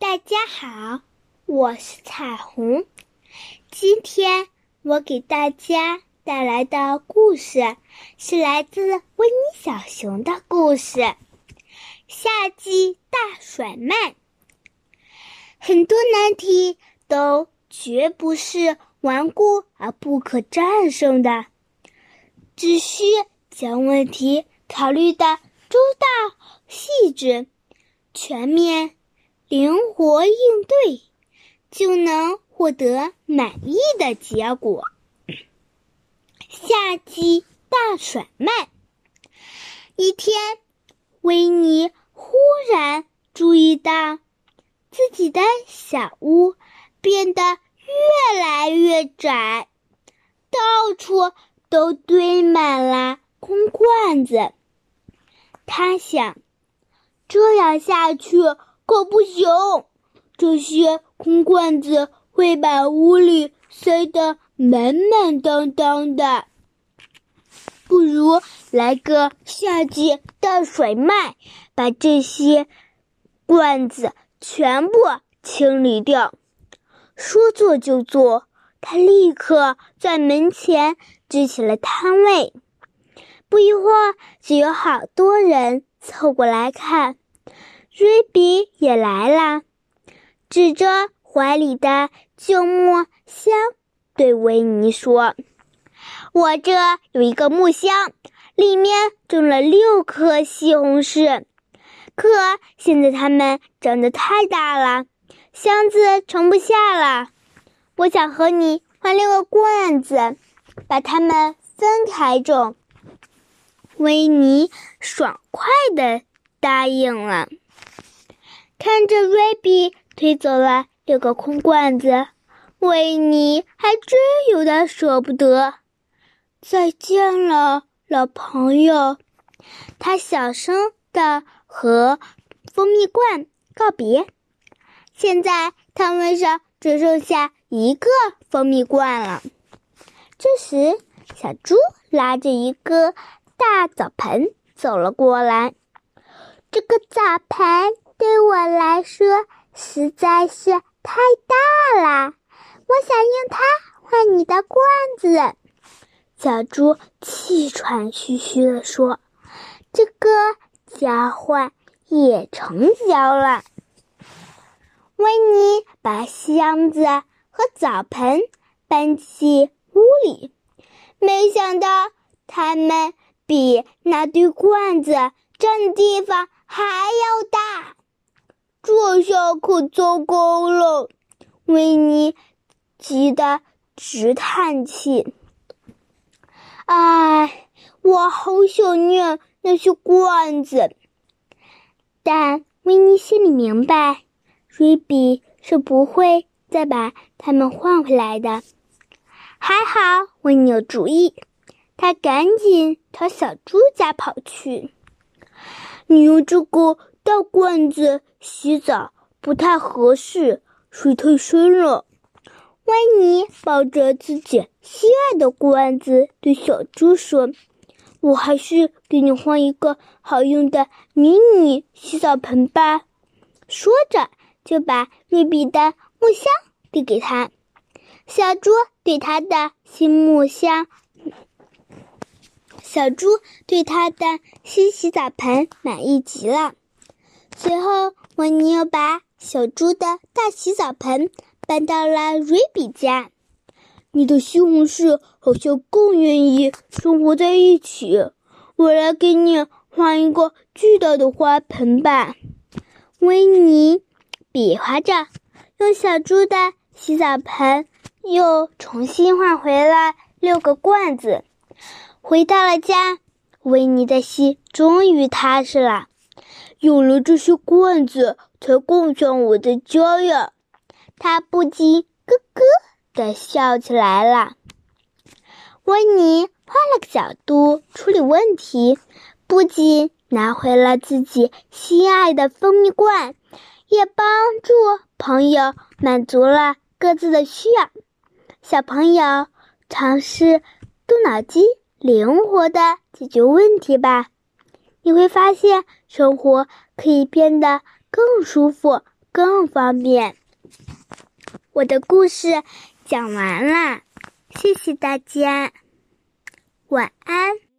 大家好，我是彩虹。今天我给大家带来的故事是来自维尼小熊的故事《夏季大甩卖》。很多难题都绝不是顽固而不可战胜的，只需将问题考虑的周到、细致、全面。灵活应对，就能获得满意的结果。夏季大甩卖。一天，维尼忽然注意到自己的小屋变得越来越窄，到处都堆满了空罐子。他想，这样下去。可不行，这些空罐子会把屋里塞得满满当当的。不如来个夏季大甩卖，把这些罐子全部清理掉。说做就做，他立刻在门前支起了摊位。不一会儿，就有好多人凑过来看。瑞比也来了，指着怀里的旧木箱对维尼说：“我这有一个木箱，里面种了六颗西红柿，可现在它们长得太大了，箱子盛不下了。我想和你换六个罐子，把它们分开种。”维尼爽快地答应了。看着瑞比推走了六个空罐子，维尼还真有点舍不得。再见了，老朋友，他小声的和蜂蜜罐告别。现在摊位上只剩下一个蜂蜜罐了。这时，小猪拉着一个大澡盆走了过来。这个澡盆。对我来说实在是太大了，我想用它换你的罐子。小猪气喘吁吁地说：“这个交换也成交了。”维尼把箱子和澡盆搬进屋里，没想到它们比那堆罐子占的地方还要大。这下可糟糕了，维尼急得直叹气。唉，我好想念那些罐子。但维尼心里明白，瑞比是不会再把它们换回来的。还好，维尼有主意，他赶紧朝小猪家跑去。你用这个。大罐子洗澡不太合适，水太深了。温尼抱着自己心爱的罐子，对小猪说：“我还是给你换一个好用的迷你洗澡盆吧。”说着，就把瑞比的木箱递给他。小猪对他的新木箱，小猪对他的新洗澡盆满意极了。随后，维尼又把小猪的大洗澡盆搬到了瑞比家。你的西红柿好像更愿意生活在一起。我来给你换一个巨大的花盆吧。维尼比划着，用小猪的洗澡盆又重新换回了六个罐子。回到了家，维尼的心终于踏实了。有了这些罐子，才更像我的家呀！他不禁咯咯的笑起来了。温尼换了个角度处理问题，不仅拿回了自己心爱的蜂蜜罐，也帮助朋友满足了各自的需要。小朋友，尝试动脑筋，灵活的解决问题吧。你会发现，生活可以变得更舒服、更方便。我的故事讲完啦，谢谢大家，晚安。